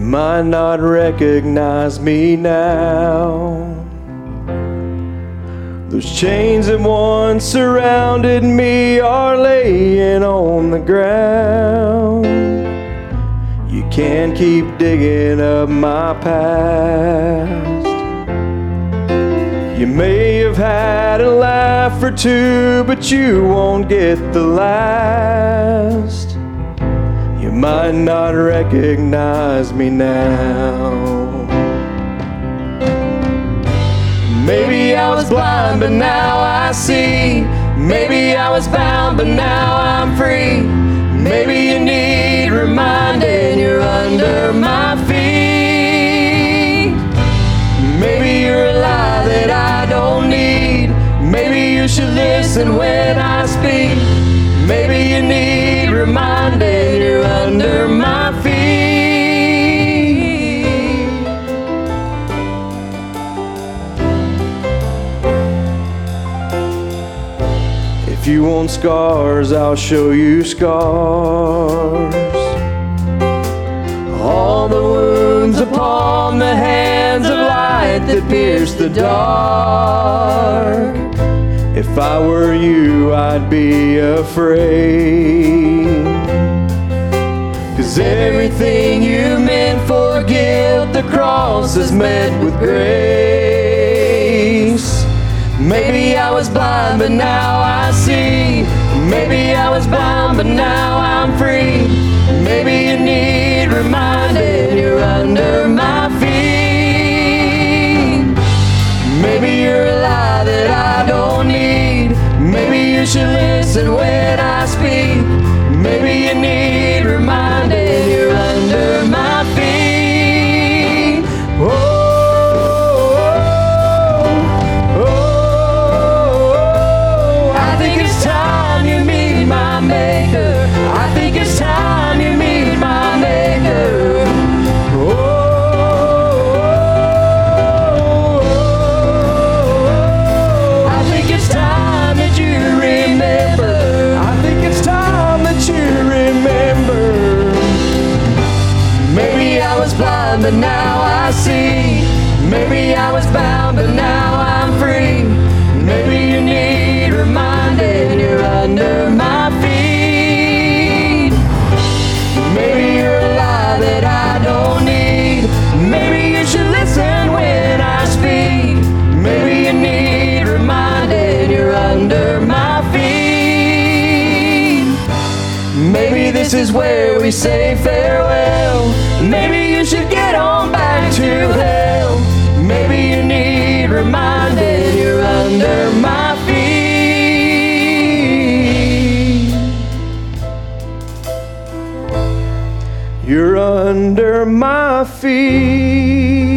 might not recognize me now. Those chains that once surrounded me are laying on the ground. You can't keep digging up my past. You may have had a laugh or two, but you won't get the last. Might not recognize me now. Maybe I was blind, but now I see. Maybe I was bound, but now I'm free. Maybe you need reminding you're under my feet. Maybe you're a lie that I don't need. Maybe you should listen when I speak. Maybe you need reminding you're under my feet. If you want scars, I'll show you scars. All the wounds upon the hands of light that pierce the dark. If I were you, I'd be afraid. Cause everything you meant for guilt, the cross is met with grace. Maybe I was blind, but now I see. Maybe I was bound, but now when but now I see. Maybe I was bound, but now I'm free. Maybe you need reminding you're under my feet. Maybe you're a lie that I don't need. Maybe you should listen when I speak. Maybe you need reminding you're under my feet. Maybe this is where we say farewell. Maybe you should get on back to hell. Maybe you need reminding you're under my feet. You're under my feet.